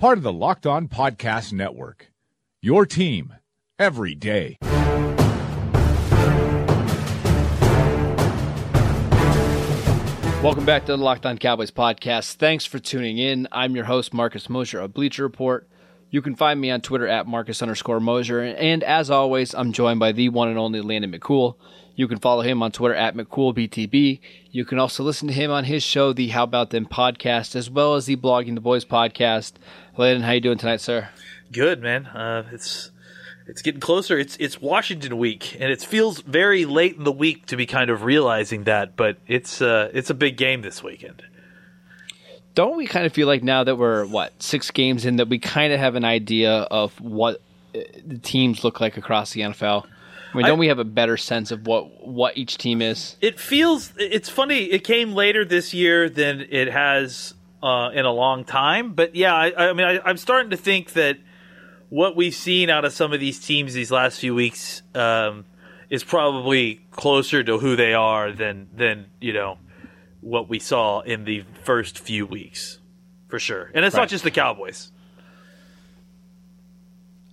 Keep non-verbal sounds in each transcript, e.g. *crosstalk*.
part of the Locked On Podcast Network. Your team every day. Welcome back to the Locked On Cowboys podcast. Thanks for tuning in. I'm your host, Marcus Mosher of Bleacher Report. You can find me on Twitter at Marcus underscore Mosher. And as always, I'm joined by the one and only Landon McCool. You can follow him on Twitter at McCoolBTB. You can also listen to him on his show, the How About Them podcast, as well as the Blogging the Boys podcast. Landon, how you doing tonight, sir? Good, man. Uh, it's it's getting closer. It's it's Washington week, and it feels very late in the week to be kind of realizing that. But it's uh, it's a big game this weekend. Don't we kind of feel like now that we're what six games in that we kind of have an idea of what uh, the teams look like across the NFL? I mean, don't I, we have a better sense of what what each team is? It feels. It's funny. It came later this year than it has uh, in a long time. But yeah, I, I mean, I, I'm starting to think that what we've seen out of some of these teams these last few weeks um, is probably closer to who they are than than you know what we saw in the first few weeks, for sure. And it's right. not just the Cowboys.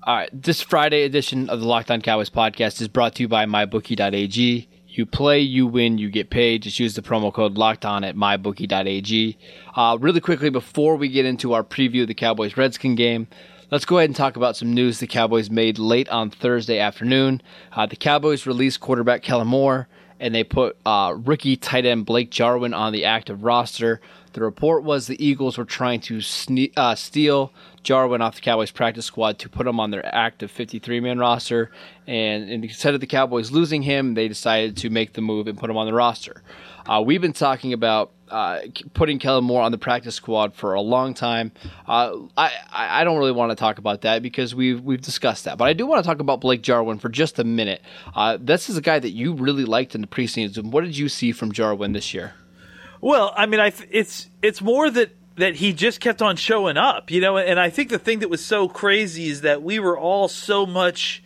All right, this Friday edition of the Locked On Cowboys podcast is brought to you by MyBookie.ag. You play, you win, you get paid. Just use the promo code Locked On at MyBookie.ag. Uh, really quickly, before we get into our preview of the Cowboys Redskin game, Let's go ahead and talk about some news the Cowboys made late on Thursday afternoon. Uh, the Cowboys released quarterback Kellen Moore, and they put uh, rookie tight end Blake Jarwin on the active roster. The report was the Eagles were trying to sne- uh, steal Jarwin off the Cowboys practice squad to put him on their active 53 man roster. And instead of the Cowboys losing him, they decided to make the move and put him on the roster. Uh, we've been talking about uh, putting Kellen Moore on the practice squad for a long time. Uh, I I don't really want to talk about that because we've we've discussed that, but I do want to talk about Blake Jarwin for just a minute. Uh, this is a guy that you really liked in the preseason. What did you see from Jarwin this year? Well, I mean, I it's it's more that that he just kept on showing up, you know. And I think the thing that was so crazy is that we were all so much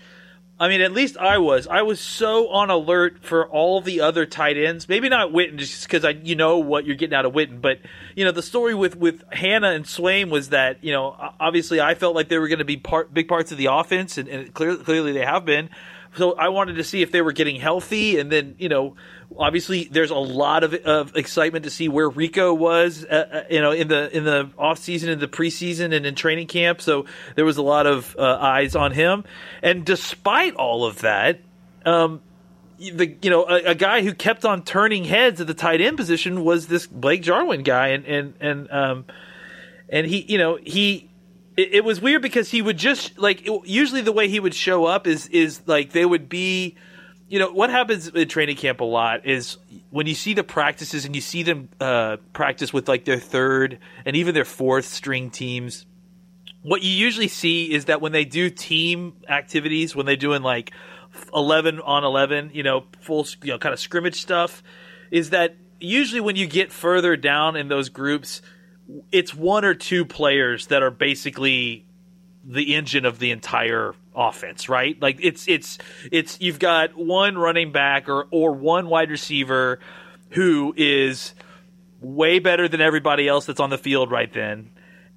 I mean, at least I was. I was so on alert for all the other tight ends. Maybe not Witten, just because I you know what you're getting out of Witten. But you know, the story with with Hanna and Swaim was that you know obviously I felt like they were going to be part big parts of the offense, and, and clearly, clearly they have been. So I wanted to see if they were getting healthy, and then you know obviously there's a lot of, of excitement to see where Rico was, uh, uh, you know, in the in the off season, in the preseason, and in training camp. So there was a lot of uh, eyes on him. And despite all of that, um, the you know a, a, guy who kept on turning heads at the tight end position was this Blake Jarwin guy, and and and um, and he you know he. It, was weird because he would just like usually the way he would show up is is like they would be you know what happens in training camp a lot is when you see the practices and you see them uh, practice with like their third and even their fourth string teams what you usually see is that when they do team activities when they're doing like 11 on 11 you know full you know kind of scrimmage stuff is that usually when you get further down in those groups it's one or two players that are basically the engine of the entire offense, right? Like it's it's it's you've got one running back or or one wide receiver who is way better than everybody else that's on the field right then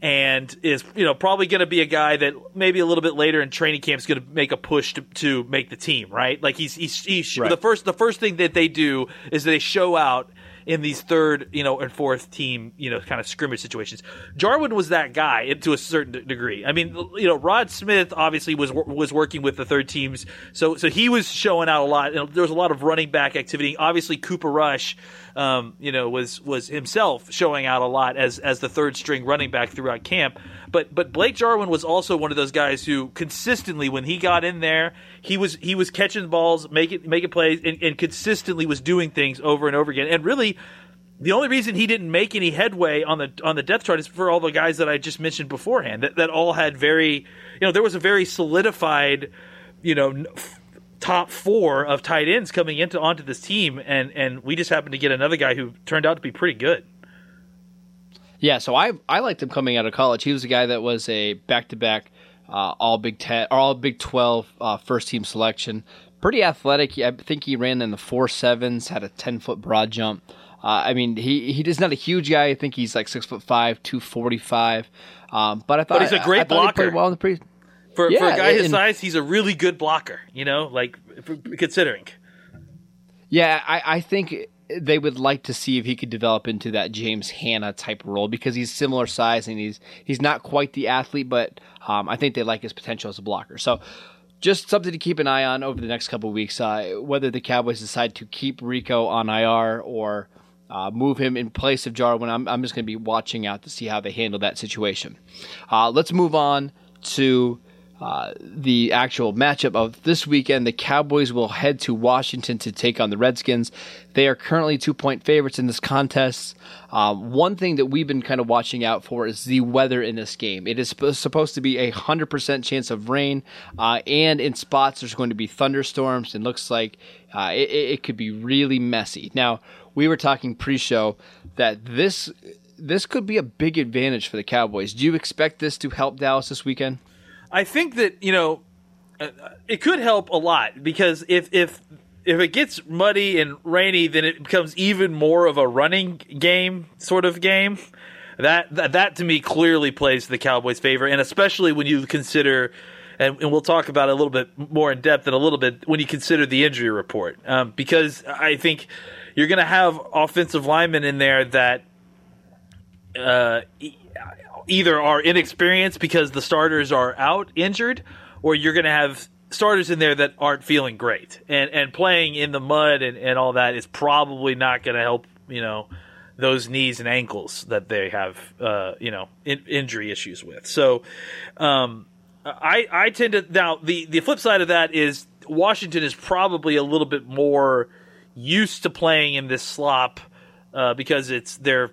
and is you know probably going to be a guy that maybe a little bit later in training camp is going to make a push to, to make the team right like he's he's, he's right. the first the first thing that they do is they show out in these third, you know, and fourth team, you know, kind of scrimmage situations. Jarwin was that guy to a certain degree. I mean, you know, Rod Smith obviously was was working with the third teams, so so he was showing out a lot. there was a lot of running back activity. Obviously, Cooper Rush um, you know, was was himself showing out a lot as as the third string running back throughout camp. But but Blake Jarwin was also one of those guys who consistently, when he got in there, he was he was catching balls, making making plays, and, and consistently was doing things over and over again. And really, the only reason he didn't make any headway on the on the depth chart is for all the guys that I just mentioned beforehand that, that all had very you know there was a very solidified you know top four of tight ends coming into onto this team and and we just happened to get another guy who turned out to be pretty good. Yeah, so I I liked him coming out of college. He was a guy that was a back to back all Big Ten or all Big Twelve uh, first team selection. Pretty athletic. I think he ran in the four sevens, had a ten foot broad jump. Uh, I mean, he he is not a huge guy. I think he's like six foot five, two forty five. Um, but I thought, but he's a great I, I blocker. well in the pre- for yeah, for a guy his size, he's a really good blocker. You know, like for, considering. Yeah, I, I think they would like to see if he could develop into that James Hanna type role because he's similar size and he's he's not quite the athlete, but um, I think they like his potential as a blocker. So just something to keep an eye on over the next couple weeks. Uh, whether the Cowboys decide to keep Rico on IR or uh, move him in place of Jarwin, I'm, I'm just going to be watching out to see how they handle that situation. Uh, let's move on to uh, the actual matchup of this weekend. The Cowboys will head to Washington to take on the Redskins. They are currently two point favorites in this contest. Uh, one thing that we've been kind of watching out for is the weather in this game. It is supposed to be a 100% chance of rain, uh, and in spots there's going to be thunderstorms, and looks like uh, it, it could be really messy. Now, we were talking pre show that this. This could be a big advantage for the Cowboys. Do you expect this to help Dallas this weekend? I think that you know uh, it could help a lot because if if if it gets muddy and rainy, then it becomes even more of a running game sort of game. That that, that to me clearly plays the Cowboys' favor, and especially when you consider. And, and, we'll talk about it a little bit more in depth in a little bit when you consider the injury report, um, because I think you're going to have offensive linemen in there that uh, either are inexperienced because the starters are out injured, or you're going to have starters in there that aren't feeling great. And and playing in the mud and, and all that is probably not going to help, you know, those knees and ankles that they have, uh, you know, in, injury issues with. So, um, I I tend to now the the flip side of that is Washington is probably a little bit more used to playing in this slop uh, because it's their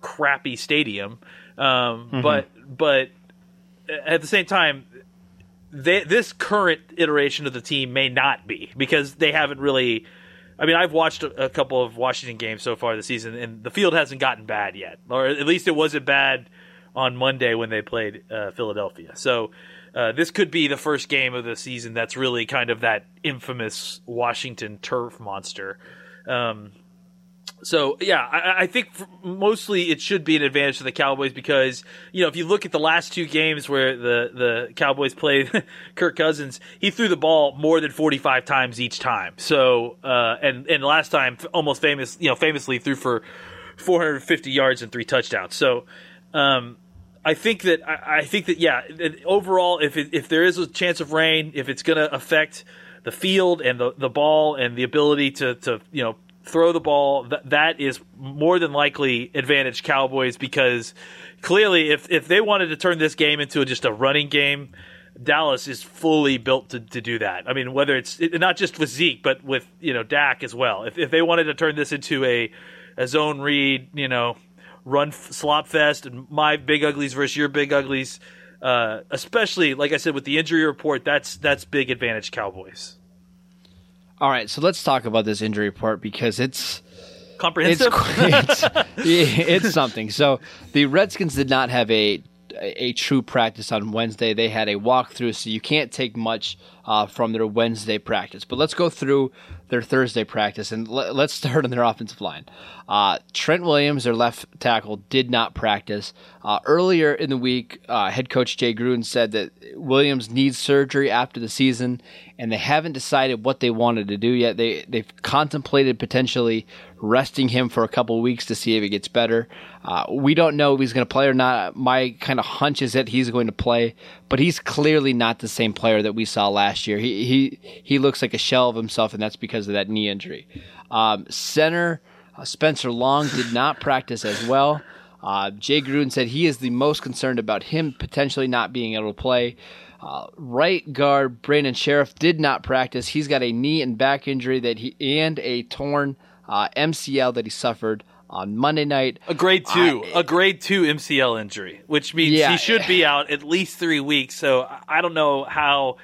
crappy stadium. Um, mm-hmm. But but at the same time, they, this current iteration of the team may not be because they haven't really. I mean, I've watched a, a couple of Washington games so far this season, and the field hasn't gotten bad yet, or at least it wasn't bad on Monday when they played uh, Philadelphia. So. Uh, this could be the first game of the season that's really kind of that infamous Washington turf monster. Um, so yeah, I, I think mostly it should be an advantage to the Cowboys because you know if you look at the last two games where the the Cowboys *laughs* played Kirk Cousins, he threw the ball more than forty five times each time. So uh, and and last time almost famous you know famously threw for four hundred fifty yards and three touchdowns. So. Um, I think that I, I think that yeah. Overall, if it, if there is a chance of rain, if it's going to affect the field and the the ball and the ability to to you know throw the ball, that that is more than likely advantage Cowboys because clearly, if if they wanted to turn this game into just a running game, Dallas is fully built to, to do that. I mean, whether it's it, not just with Zeke, but with you know Dak as well. If if they wanted to turn this into a a zone read, you know, run slop fest and my big uglies versus your big uglies, uh, especially like I said with the injury report, that's that's big advantage Cowboys. All right, so let's talk about this injury report because it's comprehensive. *laughs* It's, it's, it's something. So the Redskins did not have a a true practice on Wednesday. They had a walkthrough, so you can't take much uh, from their Wednesday practice. But let's go through their Thursday practice and l- let's *laughs* start on their offensive line. Uh, Trent Williams, their left tackle, did not practice. Uh, earlier in the week, uh, head coach Jay Gruden said that Williams needs surgery after the season, and they haven't decided what they wanted to do yet. They they've contemplated potentially resting him for a couple weeks to see if he gets better. Uh, we don't know if he's going to play or not. My kind of hunch is that he's going to play, but he's clearly not the same player that we saw last year. He he he looks like a shell of himself, and that's because of that knee injury. Um, center uh, Spencer Long did not practice as well. Uh, Jay Gruden said he is the most concerned about him potentially not being able to play. Uh, right guard Brandon Scherff did not practice. He's got a knee and back injury that he and a torn uh, MCL that he suffered on Monday night. A grade two, I- a grade two MCL injury, which means Yeah. he should be out at least three weeks. So I don't know how.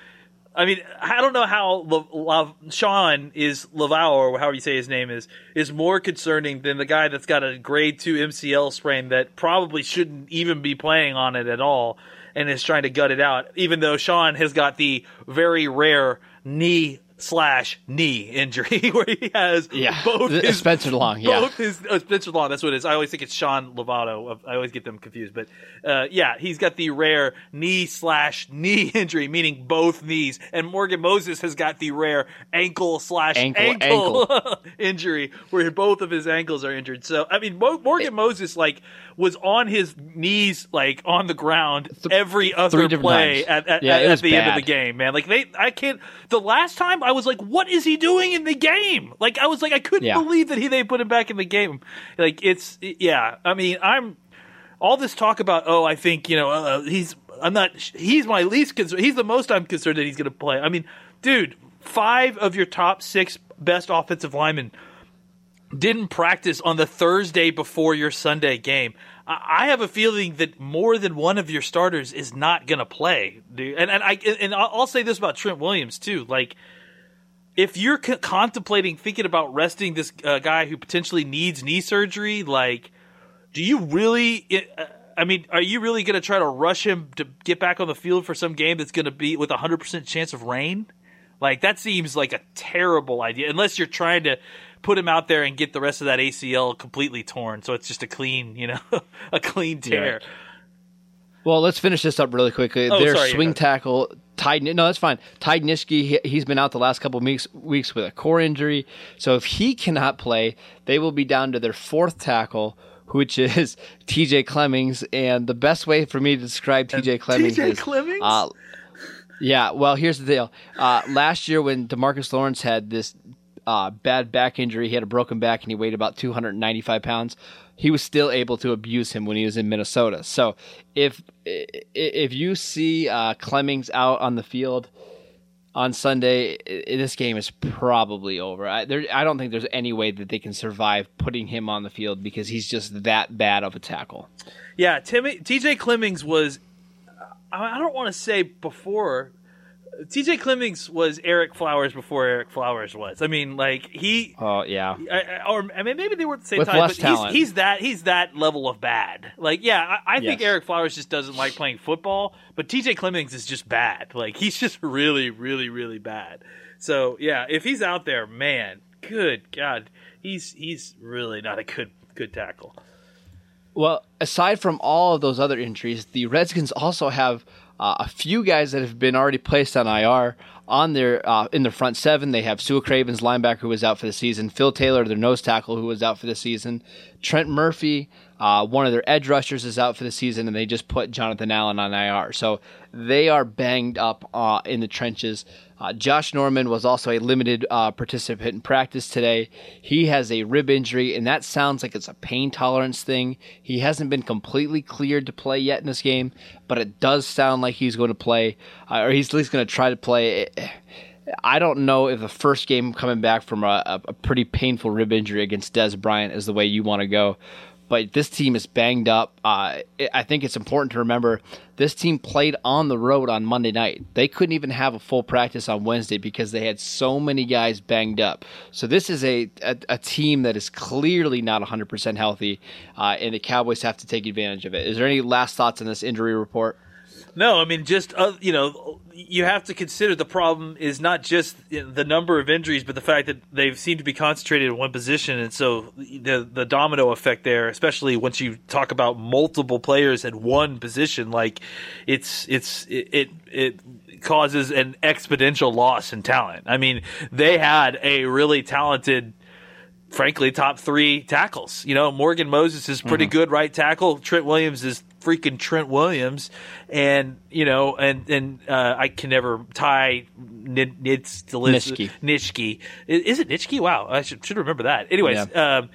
I mean, I don't know how Sean is Lauvao or however you say his name is is more concerning than the guy that's got a grade two MCL sprain that probably shouldn't even be playing on it at all and is trying to gut it out. Even though Sean has got the very rare knee slash knee injury *laughs* where he has Yeah, both the- his Spencer Long, yeah. both his uh, Spencer Long. That's what it is. I always think it's Sean Lovato. I always get them confused, but uh, yeah, he's got the rare knee slash knee *laughs* injury, meaning both knees. And Morgan Moses has got the rare ankle slash Ankle, ankle, *laughs* injury, where both of his ankles are injured. So I mean, Mo- Morgan Moses like was on his knees, like on the ground, every other play times. at, at, Yeah, at, it at was the end of the game, man. Like they, I can't. The last time I was like, what is he doing in the game? Like I was like, I couldn't Yeah. believe that he they put him back in the game. Like it's yeah. I mean, I'm all this talk about oh, I think you know uh, he's I'm not he's my least concerned. He's the most I'm concerned that he's going to play. I mean, dude, five of your top six best offensive linemen didn't practice on the Thursday before your Sunday game. I have a feeling that more than one of your starters is not going to play. And and I and I'll say this about Trent Williams too. Like, if you're contemplating thinking about resting this uh, guy who potentially needs knee surgery, like, do you really? uh, I mean, are you really going to try to rush him to get back on the field for some game that's going to be with a hundred percent chance of rain? Like that seems like a terrible idea, unless you're trying to put him out there and get the rest of that ACL completely torn, so it's just a clean, you know, *laughs* a clean tear. Well, let's finish this up really quickly. Oh, Their sorry, swing yeah. tackle, Ty. No, that's fine. Ty Nsekhe, he, he's been out the last couple of weeks weeks with a core injury. So if he cannot play, they will be down to their fourth tackle, which is *laughs* T.J. Clemmings. And the best way for me to describe T.J. Clemmings is T.J. Clemmings? Uh, yeah. Well, here's the deal. Uh, last year, when Demarcus Lawrence had this uh, bad back injury, he had a broken back, and he weighed about 295 pounds. He was still able to abuse him when he was in Minnesota. So if if you see uh, Clemmings out on the field on Sunday, this game is probably over. I, there, I don't think there's any way that they can survive putting him on the field because he's just that bad of a tackle. Yeah, Timmy, TJ Clemmings was. I I don't want to say before. TJ Clemmings was Ereck Flowers before Ereck Flowers was. I mean, like he, Oh yeah, I, or I mean, maybe they were at the same With time. less but talent. He's, he's that he's that level of bad. Like, yeah, I, I think Ereck Flowers just doesn't like playing football, but TJ Clemmings is just bad. Like, he's just really, really, really bad. So yeah, if he's out there, man, good God, he's he's really not a good good tackle. Well, aside from all of those other injuries, the Redskins also have uh, a few guys that have been already placed on IR on their uh, in their front seven. They have Su'a Cravens, linebacker, who was out for the season. Phil Taylor, their nose tackle, who was out for the season. Trent Murphy, uh, one of their edge rushers, is out for the season, and they just put Jonathan Allen on IR. So they are banged up uh, in the trenches. Uh, Josh Norman was also a limited uh, participant in practice today. He has a rib injury, and that sounds like it's a pain tolerance thing. He hasn't been completely cleared to play yet in this game, but it does sound like he's going to play, uh, or he's at least going to try to play. I don't know if the first game coming back from a, a, a pretty painful rib injury against Dez Bryant is the way you want to go. But this team is banged up. Uh, I- think it's important to remember this team played on the road on Monday night. They couldn't even have a full practice on Wednesday because they had so many guys banged up. So this is a, a, a team that is clearly not 100% healthy, uh, and the Cowboys have to take advantage of it. Is there any last thoughts on this injury report? No, I mean just uh, you know you have to consider the problem is not just the number of injuries, but the fact that they seem to be concentrated in one position, and so the the domino effect there, especially once you talk about multiple players at one position, like it's it's it it, it causes an exponential loss in talent. I mean, they had a really talented frankly top three tackles. You know, Morgan Moses is pretty good right tackle. Trent Williams is freaking Trent Williams, and you know, and and uh, I can never tie Nid, Nitschke. Nitschke. Is it Nitschke? Wow, I should should remember that. Anyways. Um,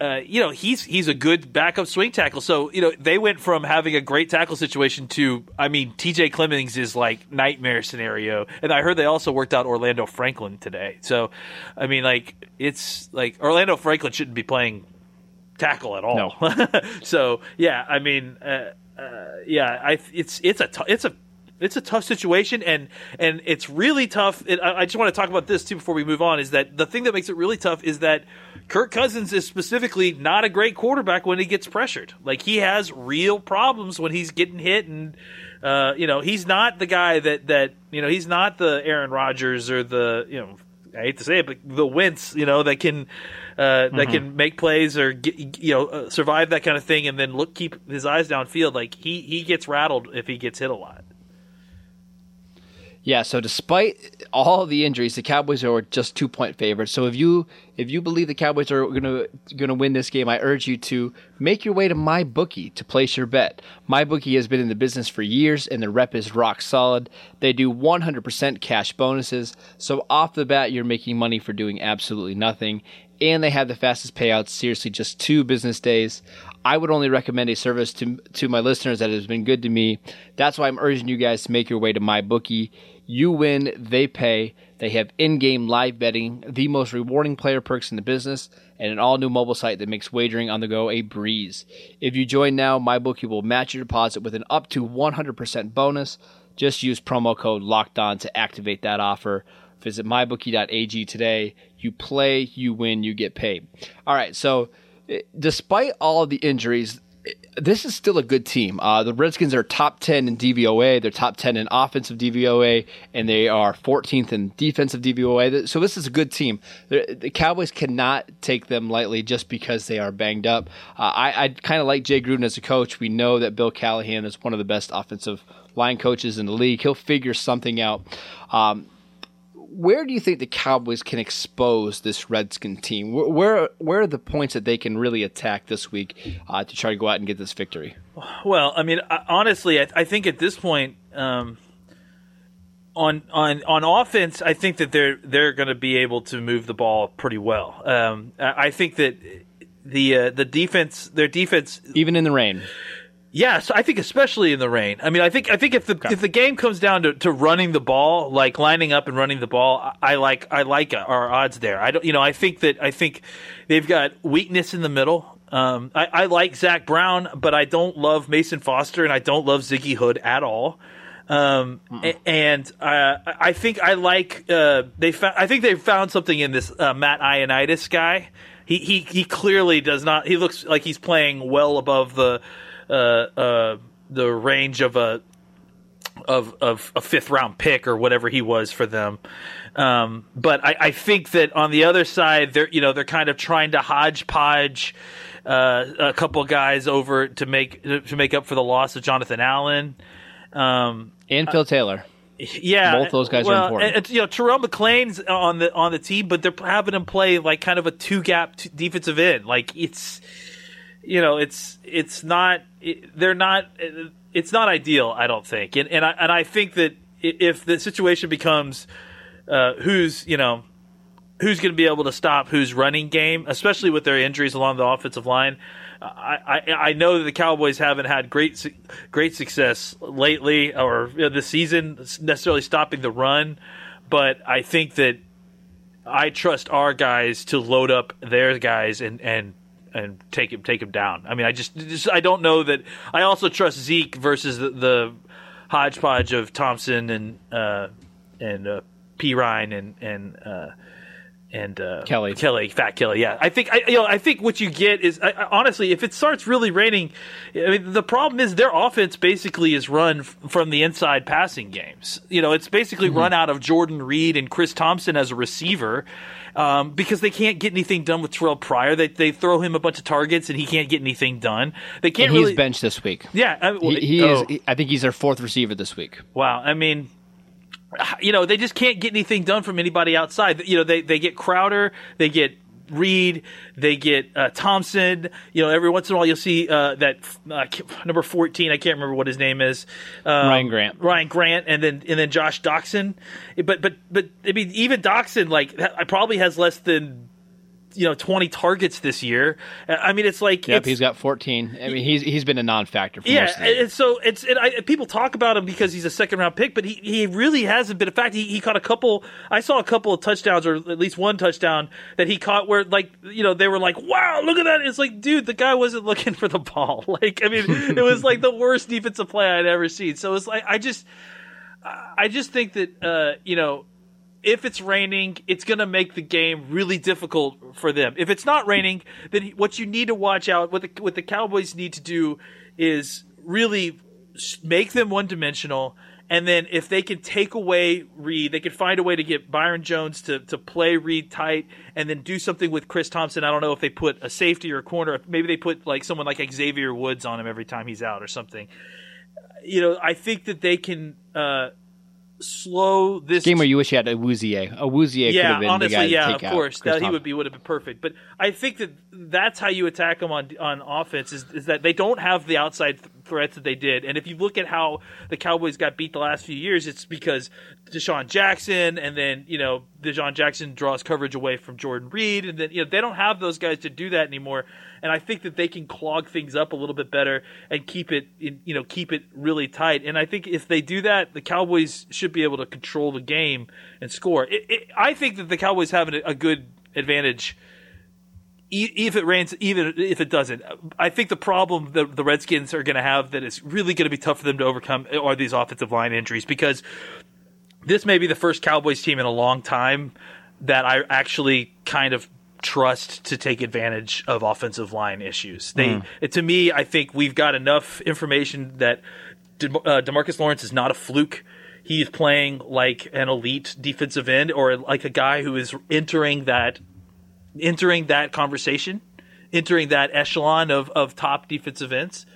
uh, you know he's he's a good backup swing tackle. So you know they went from having a great tackle situation to I mean T.J. Clemmings is like nightmare scenario, and I heard they also worked out Orlando Franklin today. So I mean like it's like Orlando Franklin shouldn't be playing tackle at all. No. *laughs* so yeah, I mean, uh, uh, yeah, I it's it's a t- it's a it's a tough situation and and it's really tough it, I, I, just want to talk about this too before we move on is that the thing that makes it really tough is that kirk cousins is specifically not a great quarterback when he gets pressured like he has real problems when he's getting hit and uh, you know he's not the guy that that you know he's not the aaron rodgers or the you know i hate to say it but the Wentz, you know that can mm-hmm. that can make plays or get, you know uh, survive that kind of thing and then look keep his eyes downfield like he he gets rattled if he gets hit a lot yeah, so despite all the injuries, the Cowboys are just two point favorites. So if you if you believe the Cowboys are gonna gonna win this game, I urge you to make your way to my bookie to place your bet. My bookie has been in the business for years, and the rep is rock solid. They do 100% cash bonuses, so off the bat you're making money for doing absolutely nothing. And they have the fastest payouts, seriously, just two business days. I would only recommend a service to to my listeners that has been good to me. That's why I'm urging you guys to make your way to my bookie. You win, they pay. They have in-game live betting, the most rewarding player perks in the business, and an all-new mobile site that makes wagering on the go a breeze. If you join now, my bookie will match your deposit with an up to 100% bonus. Just use promo code Locked On to activate that offer. Visit mybookie.ag today. You play, you win, you get paid. All right, so despite all of the injuries, this is still a good team. Uh, the Redskins are top 10 in DVOA, they're top 10 in offensive DVOA, and they are 14th in defensive DVOA. So this is a good team. The, the Cowboys cannot take them lightly just because they are banged up. Uh, I, I kind of like Jay Gruden as a coach. We know that Bill Callahan is one of the best offensive line coaches in the league. He'll figure something out. Um, where do you think the Cowboys can expose this Redskin team? Where where are the points that they can really attack this week uh, to try to go out and get this victory? Well, I mean, honestly, I, I think at this point, um, on on on offense, I think that they're they're going to be able to move the ball pretty well. Um, I think that the uh, the defense, their defense, even in the rain. Yes, I think especially in the rain. I mean, I think I think if the okay. if the game comes down to, to running the ball, like lining up and running the ball, I like I like our odds there. I don't, you know, I think that I think they've got weakness in the middle. Um, I, I like Zach Brown, but I don't love Mason Foster, and I don't love Ziggy Hood at all. Um, and uh, I think I like uh, they. Fa- I think they found something in this uh, Matt Ioannidis guy. He he he clearly does not. He looks like he's playing well above the uh, uh, the range of a of of a fifth round pick or whatever he was for them. Um, but I, I, think that on the other side, they're you know they're kind of trying to hodgepodge uh, a couple guys over to make to make up for the loss of Jonathan Allen um, and Phil Taylor. Yeah, both those guys well, are important. And, you know, Terrell McClain's on the on the team, but they're having him play like kind of a two gap defensive end. Like it's you know, it's it's not they're not it's not ideal. I don't think, and and I and I think that if the situation becomes uh, who's you know who's going to be able to stop who's running game, especially with their injuries along the offensive line. I, I, I know that the Cowboys haven't had great great success lately or you know, this season necessarily stopping the run, but I think that I trust our guys to load up their guys and and and take him take him down. I mean, I just, just I don't know that. I also trust Zeke versus the, the hodgepodge of Thompson and uh, and uh, Perine and and uh, and uh, Kelley, Kelley, Fat Kelley. Yeah, I think I you know I think what you get is I, honestly, if it starts really raining, I mean the problem is their offense basically is run f- from the inside passing games. You know, it's basically mm-hmm. run out of Jordan Reed and Chris Thompson as a receiver um, because they can't get anything done with Terrelle Pryor. They they throw him a bunch of targets and he can't get anything done. They can't. And he's really, benched this week. Yeah, I, well, he, he oh. is. I think he's their fourth receiver this week. Wow. I mean, you know, they just can't get anything done from anybody outside. You know, they they get Crowder, they get Reed, they get uh, Thompson. You know, every once in a while you'll see uh, that uh, number fourteen. I can't remember what his name is. Um, Ryan Grant. Ryan Grant, and then and then Josh Doctson. But but but I mean, even Doctson like probably has less than you know 20 targets this year. I mean, it's like yep, it's, he's got 14. I mean, he's he's been a non-factor. For yeah, most of the and so it's it, I, people talk about him because he's a second round pick, but he, he really hasn't been. In fact, he, he caught a couple. I saw a couple of touchdowns, or at least one touchdown that he caught where like you know they were like, wow, look at that. It's like, dude, the guy wasn't *laughs* looking for the ball. *laughs* Like, I mean, *laughs* it was like the worst defensive play I'd ever seen. So it's like I just. I just think that uh, you know if it's raining, it's going to make the game really difficult for them. If it's not raining, then what you need to watch out, what the, what the Cowboys need to do is really make them one dimensional. And then if they can take away Reed, they can find a way to get Byron Jones to, to play Reed tight and then do something with Chris Thompson. I don't know if they put a safety or a corner. Maybe they put like someone like Xavier Woods on him every time he's out or something. You know, I think that they can uh, slow this game where you wish you had a Awuzie. A Awuzie yeah, could have been honestly, the guy yeah, to of take course, out that Chris he would be would have been perfect. But I think that that's how you attack them on on offense is, is that they don't have the outside threats that they did. And if you look at how the Cowboys got beat the last few years, it's because DeSean Jackson and then you know DeSean Jackson draws coverage away from Jordan Reed, and then you know they don't have those guys to do that anymore and I think that they can clog things up a little bit better and keep it, in, you know, keep it really tight. And I think if they do that, the Cowboys should be able to control the game and score. It, it, I think that the Cowboys have a, a good advantage. If it rains, even if it doesn't, I think the problem that the Redskins are going to have that is really going to be tough for them to overcome are these offensive line injuries because this may be the first Cowboys team in a long time that I actually kind of trust to take advantage of offensive line issues. They, mm. to me, I think we've got enough information that De- uh, Demarcus Lawrence is not a fluke. He is playing like an elite defensive end or like a guy who is entering that entering that conversation, entering that echelon of, of top defensive ends.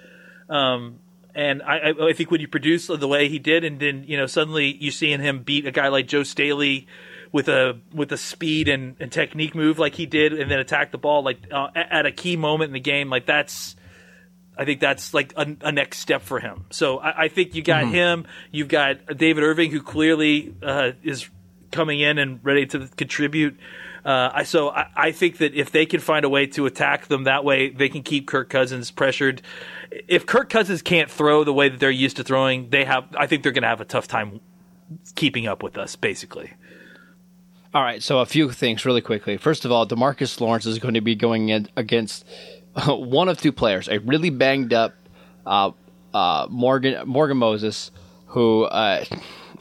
Um, and I, I, think when you produce the way he did, and then you know suddenly you seeing him beat a guy like Joe Staley with a with a speed and, and technique move like he did, and then attack the ball like uh, at a key moment in the game. Like that's, I think that's like a, a next step for him. So I, I think you got mm-hmm. him. You've got David Irving, who clearly uh, is coming in and ready to contribute. Uh, I, so I, I, think that if they can find a way to attack them that way, they can keep Kirk Cousins pressured. If Kirk Cousins can't throw the way that they're used to throwing, they have. I think they're going to have a tough time keeping up with us, basically. All right, so a few things really quickly. First of all, Demarcus Lawrence is going to be going in against *laughs* one of two players, a really banged up uh, uh, Morgan Morgan Moses, who uh,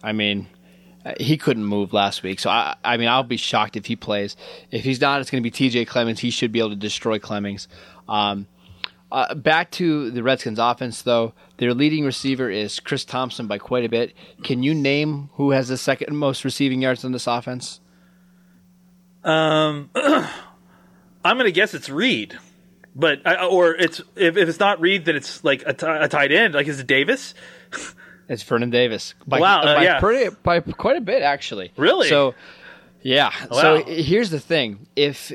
I mean, he couldn't move last week. So I, I mean, I'll be shocked if he plays. If he's not, it's going to be T.J. Clemmings. He should be able to destroy Clemmings. Um, uh, back to the Redskins offense, though. Their leading receiver is Chris Thompson by quite a bit. Can you name who has the second most receiving yards in this offense? Um, *clears throat* I'm going to guess it's Reed, but or it's if, if it's not Reed, then it's like a, t- a tight end. Like is it Davis? *laughs* it's Vernon Davis. By, wow, uh, by yeah, pretty, by quite a bit actually. Really? So, yeah. Wow. So here's the thing: if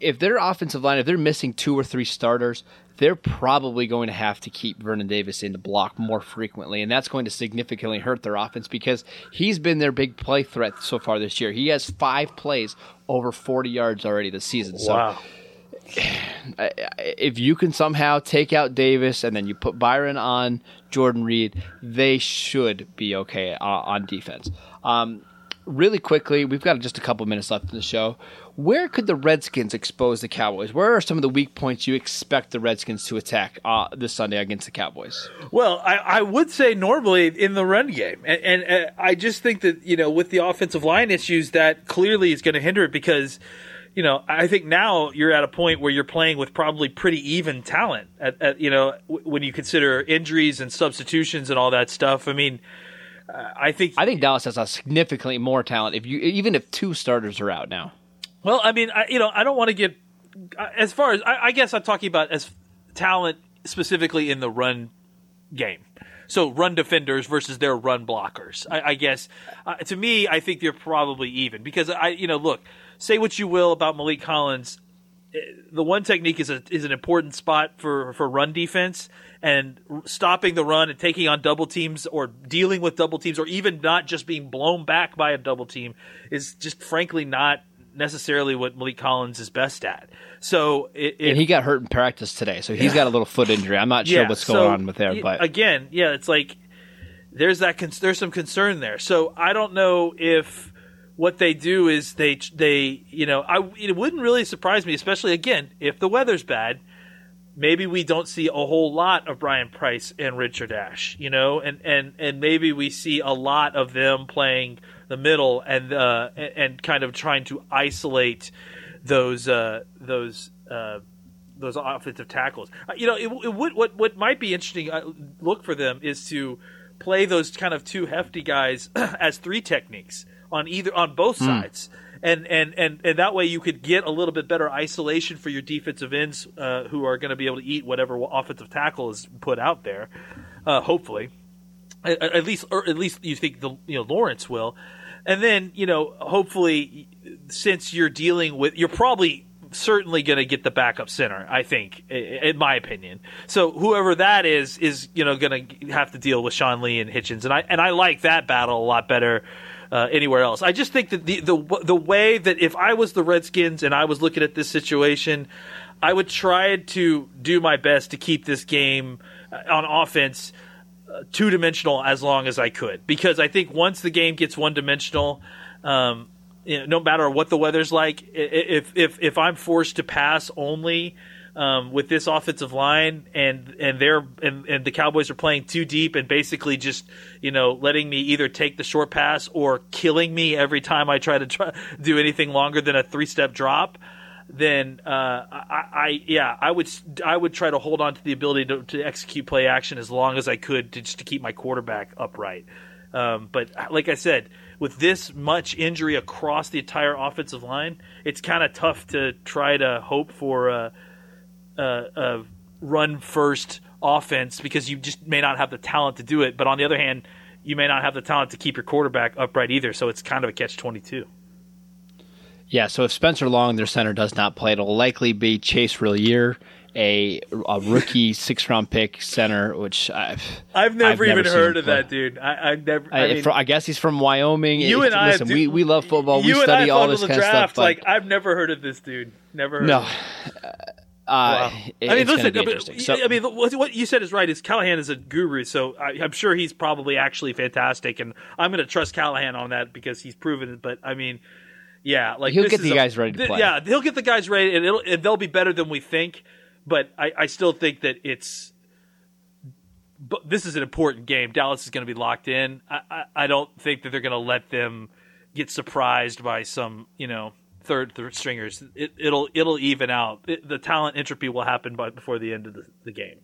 if their offensive line, if they're missing two or three starters, they're probably going to have to keep Vernon Davis in the block more frequently, and that's going to significantly hurt their offense because he's been their big play threat so far this year. He has five plays over 40 yards already this season. So wow. *sighs* if you can somehow take out Davis and then you put Byron on Jordan Reed, they should be okay uh, on defense. Um, really quickly, we've got just a couple minutes left in the show. Where could the Redskins expose the Cowboys? Where are some of the weak points you expect the Redskins to attack uh, this Sunday against the Cowboys? Well, I, I, would say normally in the run game, and, and, and I just think that you know with the offensive line issues, that clearly is going to hinder it because you know, I think now you're at a point where you're playing with probably pretty even talent. At, at you know, w- when you consider injuries and substitutions and all that stuff. I mean, uh, I think I think Dallas has a significantly more talent. If you even if two starters are out now. Well, I mean, I, you know, I don't want to get as far as I, I guess I'm talking about as talent specifically in the run game. So run defenders versus their run blockers. I, I guess uh, to me, I think they're probably even because I, you know, look, say what you will about Maliek Collins, eh, the one technique is a is an important spot for for run defense and stopping the run and taking on double teams or dealing with double teams or even not just being blown back by a double team is just frankly not necessarily what Maliek Collins is best at. So it, it and he got hurt in practice today, so he's got a little foot injury. I'm not sure yeah, what's going so, on with there, but again, yeah, it's like there's that con- there's some concern there. So I don't know if what they do is they they you know I it wouldn't really surprise me, especially again if the weather's bad. Maybe we don't see a whole lot of Brian Price and Richard Ash, you know, and and and maybe we see a lot of them playing the middle and uh and, and kind of trying to isolate those uh those uh those offensive tackles. Uh, You know, it, it would what what might be interesting uh, look for them is to play those kind of two hefty guys *clears throat* as three techniques on either on both sides. And, and, and, and that way you could get a little bit better isolation for your defensive ends uh, who are going to be able to eat whatever offensive tackle is put out there, uh, hopefully at, at least or at least you think the you know Lawrence will, and then you know hopefully since you're dealing with you're probably certainly going to get the backup center. I think, in my opinion. So whoever that is is you know going to have to deal with Sean Lee and Hitchens, and I and I like that battle a lot better. Uh, anywhere else, I just think that the the the way that if I was the Redskins and I was looking at this situation, I would try to do my best to keep this game uh, on offense two dimensional as long as I could. Because I think once the game gets one dimensional, um, you know, no matter what the weather's like, if if if I'm forced to pass only um, with this offensive line and and they're and, and the Cowboys are playing too deep and basically just you know letting me either take the short pass or killing me every time I try to try, *laughs* do anything longer than a three step drop then uh, I, I yeah I would I would try to hold on to the ability to, to execute play action as long as I could to just to keep my quarterback upright. Um, but like I said, with this much injury across the entire offensive line, it's kind of tough to try to hope for a, a, a run first offense because you just may not have the talent to do it. But on the other hand, you may not have the talent to keep your quarterback upright either. So it's kind of a catch twenty two. yeah. So if Spencer Long, their center, does not play, it'll likely be Chase Roullier, a a rookie *laughs* six round pick center, which I've I've never I've even heard of play. that dude. I, never. I, I, mean, fr- I guess he's from Wyoming. you and I, listen, dude, we, we love football. We you and study I all this kind draft. of stuff. like I've never heard of this dude. Never. No. *laughs* uh, Wow. it- I mean, it's listen. mean. So- I mean, what, what you said is right. Is Callahan is a guru, so I, I'm sure he's probably actually fantastic, and I'm going to trust Callahan on that because he's proven it. But I mean, yeah, like He'll get the a- guys ready to th- Yeah, he'll get the guys ready, and, it'll, and they'll be better than we think. But I, I still think that it's. But this is an important game. Dallas is going to be locked in. I, I, I don't think that they're going to let them get surprised by some, you know, third, third stringers. It, it'll it'll even out. It, the talent entropy will happen by before the end of the, the game.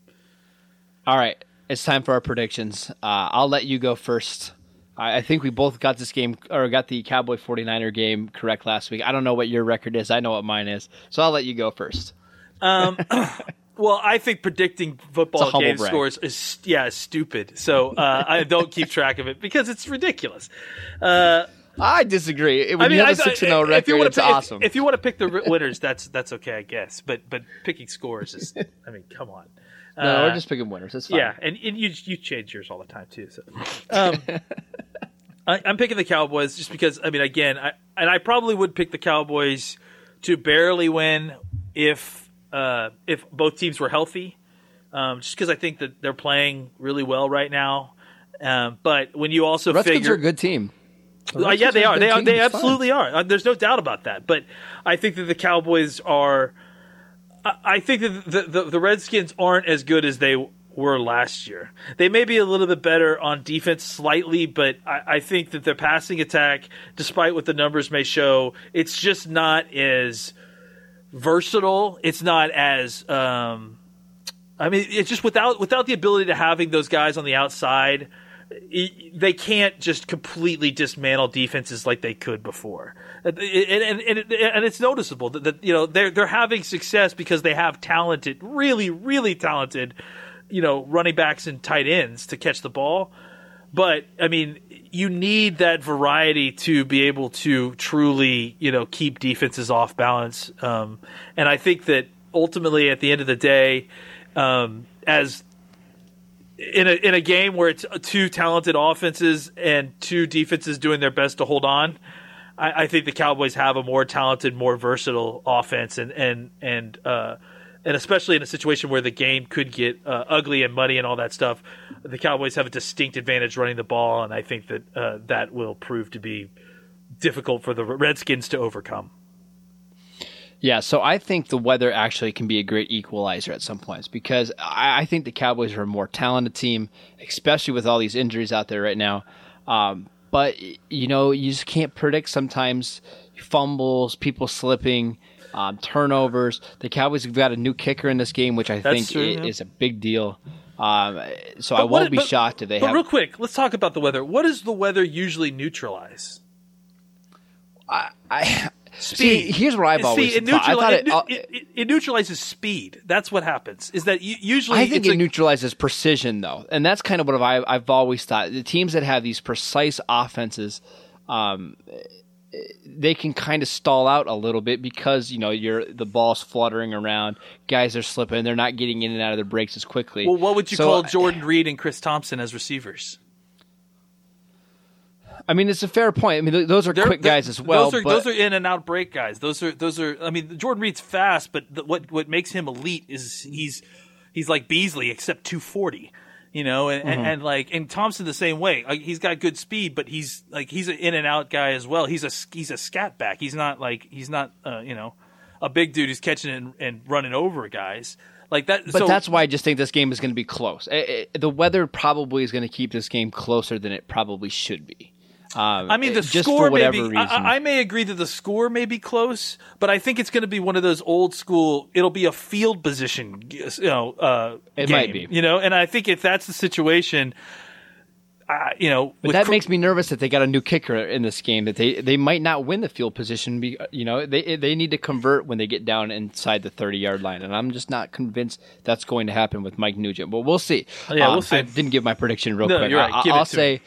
All right, it's time for our predictions. Uh, I'll let you go first. I, I think we both got this game or got the Cowboy 49er game correct last week. I don't know what your record is. I know what mine is. So I'll let you go first. *coughs* Well, I think predicting football It's a humble game brag. scores is yeah is stupid. So uh, I don't keep track of it because it's ridiculous. I disagree. When I mean, you I- have a six and zero if record, it's pick- awesome. If, you want to pick the winners, that's that's okay, I guess. But but picking scores is, I mean, come on. *laughs* no, Uh, we're just picking winners. It's fine. Yeah, and, and you you change yours all the time too. So, *laughs* um, I, I'm picking the Cowboys just because. I mean, again, I, and I probably would pick the Cowboys to barely win if uh, if both teams were healthy. Um, just because I think that they're playing really well right now. Um, but when you also Redskins figure are a good team. The uh, yeah, they are. They are. They fine. absolutely are. Uh, there's no doubt about that. But I think that the Cowboys are. I, think that the, the the Redskins aren't as good as they were last year. They may be a little bit better on defense, slightly, but I, I think that their passing attack, despite what the numbers may show, it's just not as versatile. It's not as. Um, I mean, it's just without without the ability to having those guys on the outside, they can't just completely dismantle defenses like they could before. And and, and, and it's noticeable that, that you know they're they're having success because they have talented, really really talented, you know, running backs and tight ends to catch the ball. But I mean, you need that variety to be able to truly, you know, keep defenses off balance. Um, and I think that ultimately, at the end of the day, um, as in a in a game where it's two talented offenses and two defenses doing their best to hold on, I, I think the Cowboys have a more talented, more versatile offense, and and and uh, and especially in a situation where the game could get uh, ugly and muddy and all that stuff, the Cowboys have a distinct advantage running the ball, and I think that uh, that will prove to be difficult for the Redskins to overcome. Yeah, so I think the weather actually can be a great equalizer at some points because I, I think the Cowboys are a more talented team, especially with all these injuries out there right now. Um, but you know, you just can't predict sometimes fumbles, people slipping, um, turnovers. The Cowboys have got a new kicker in this game, which I That's think true, i- yeah. is a big deal. Um, so But I won't be but- shocked if they But have. real quick, let's talk about the weather. What does the weather usually neutralize? I, see, here's what I've See, always it, thought. I neutrali- thought it, it, uh, it, it- it neutralizes speed. That's what happens. Is that usually I think it like- neutralizes precision, though, and that's kind of what I, I've always thought. The teams that have these precise offenses, um, they can kind of stall out a little bit because you know you're the ball's fluttering around, guys are slipping, they're not getting in and out of their breaks as quickly. Well, what would you So, call Jordan Reed and Chris Thompson as receivers? I mean, it's a fair point. I mean, th- those are They're- quick they're- guys as well. Those are but those are in and out break guys. Those are those are. I mean, Jordan Reed's fast, but the, what what makes him elite is he's he's like Beasley except two forty. You know, and, Mm-hmm. and, and like and Thompson the same way. Like, he's got good speed, but he's like he's an in and out guy as well. He's a he's a scat back. He's not like he's not uh, you know a big dude who's catching and, and running over guys like that. But so, that's why I just think this game is going to be close. Eh, eh, the weather probably is going to keep this game closer than it probably should be. Um, I mean, the score may be. I, I may agree that the score may be close, but I think it's going to be one of those old school. It'll be a field position, you know. Uh, It game, might be. you know. And I think if that's the situation, uh, you know, But that Cro- makes me nervous that they got a new kicker in this game. That they, they might not win the field position. Be, you know, they they need to convert when they get down inside the thirty yard line, and I'm just not convinced that's going to happen with Mike Nugent. But we'll see. Yeah, Um, we'll see. I didn't give my prediction real No, quick. right. I, Give it will to say.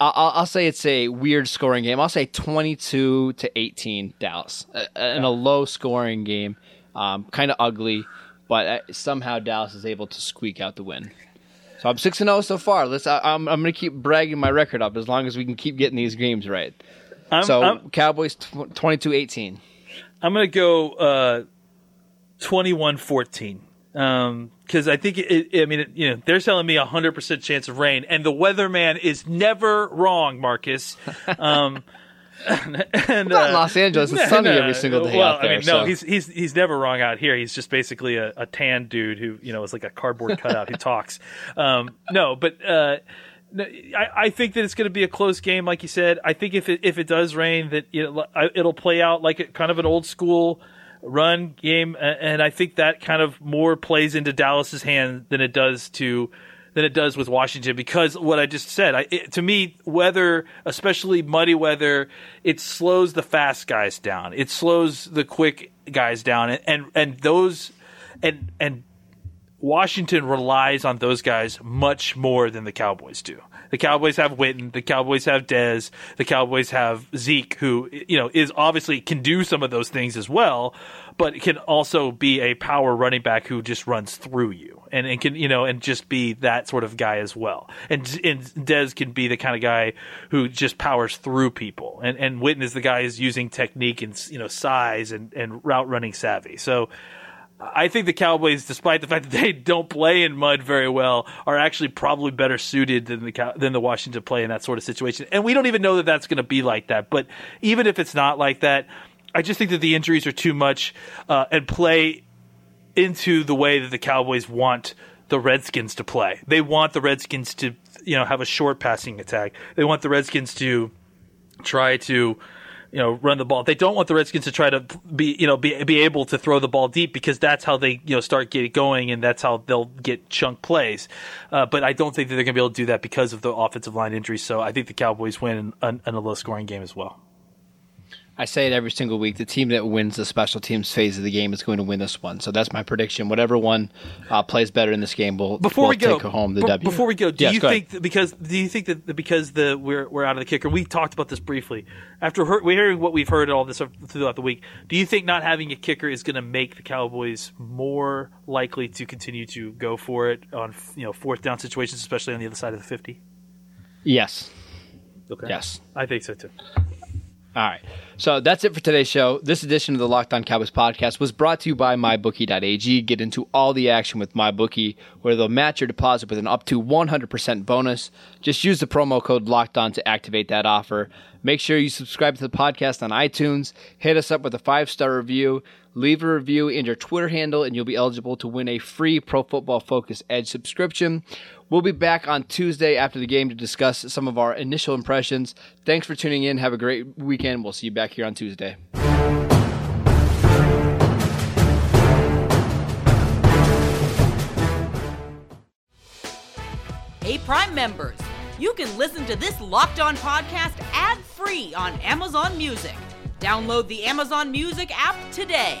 I'll, I'll say it's a weird scoring game. I'll say 22 to 18 Dallas, uh, in a low scoring game, um, kind of ugly, but uh, somehow Dallas is able to squeak out the win. So I'm six and zero so far. Let's. I, I'm I'm gonna keep bragging my record up as long as we can keep getting these games right. I'm, so I'm, Cowboys tw- 22-18. I'm going to go uh, 21-14. Um, because I think it, it, I mean, it, you know, they're telling me a hundred percent chance of rain, and the weatherman is never wrong, Marcus. Um, *laughs* and, Not in Los Angeles. It's *laughs* sunny no, every single day well, out there. I mean, no, so. he's he's he's never wrong out here. He's just basically a, a tan dude who you know is like a cardboard *laughs* cutout who talks. Um, no, but uh, I, I think that it's going to be a close game, like you said. I think if it if it does rain, that it, it'll play out like a, kind of an old school run game, and I think that kind of more plays into Dallas's hand than it does to than it does with Washington because what I just said. I, it, to me, weather, especially muddy weather, it slows the fast guys down. It slows the quick guys down, and and, and those and and Washington relies on those guys much more than the Cowboys do. The Cowboys have Witten, the Cowboys have Dez, the Cowboys have Zeke, who you know is obviously can do some of those things as well, but can also be a power running back who just runs through you and, and can you know and just be that sort of guy as well. And and Dez can be the kind of guy who just powers through people, and and Witten is the guy who's using technique and you know size and and route running savvy. So. I think the Cowboys, despite the fact that they don't play in mud very well, are actually probably better suited than the than the Washington play in that sort of situation. And we don't even know that that's going to be like that. But even if it's not like that, I just think that the injuries are too much uh, and play into the way that the Cowboys want the Redskins to play. They want the Redskins to, you know, have a short passing attack. They want the Redskins to try to you know run the ball. They don't want the Redskins to try to be you know be be able to throw the ball deep because that's how they you know start get going and that's how they'll get chunk plays. Uh, but I don't think that they're going to be able to do that because of the offensive line injuries. So I think the Cowboys win in, in a low scoring game as well. I say it every single week. The team that wins the special teams phase of the game is going to win this one. So that's my prediction. Whatever one uh, plays better in this game will, Before will we go take home the be- W. Before we go, do Yes, you go think that because do you think that because the we're we're out of the kicker? We talked about this briefly after we're hearing what we've heard all this throughout the week. Do you think not having a kicker is going to make the Cowboys more likely to continue to go for it on you know fourth down situations, especially on the other side of the fifty? Yes. Okay. Yes. I think so too. All right. So that's it for today's show. This edition of the Locked On Cowboys podcast was brought to you by MyBookie.ag. Get into all the action with MyBookie, where they'll match your deposit with an up to 100% bonus. Just use the promo code Locked On to activate that offer. Make sure you subscribe to the podcast on iTunes. Hit us up with a five star review. Leave a review and your Twitter handle, and you'll be eligible to win a free Pro Football Focus Edge subscription. We'll be back on Tuesday after the game to discuss some of our initial impressions. Thanks for tuning in. Have a great weekend. We'll see you back here on Tuesday. Hey, Prime members, you can listen to this locked on podcast ad free on Amazon Music. Download the Amazon Music app today.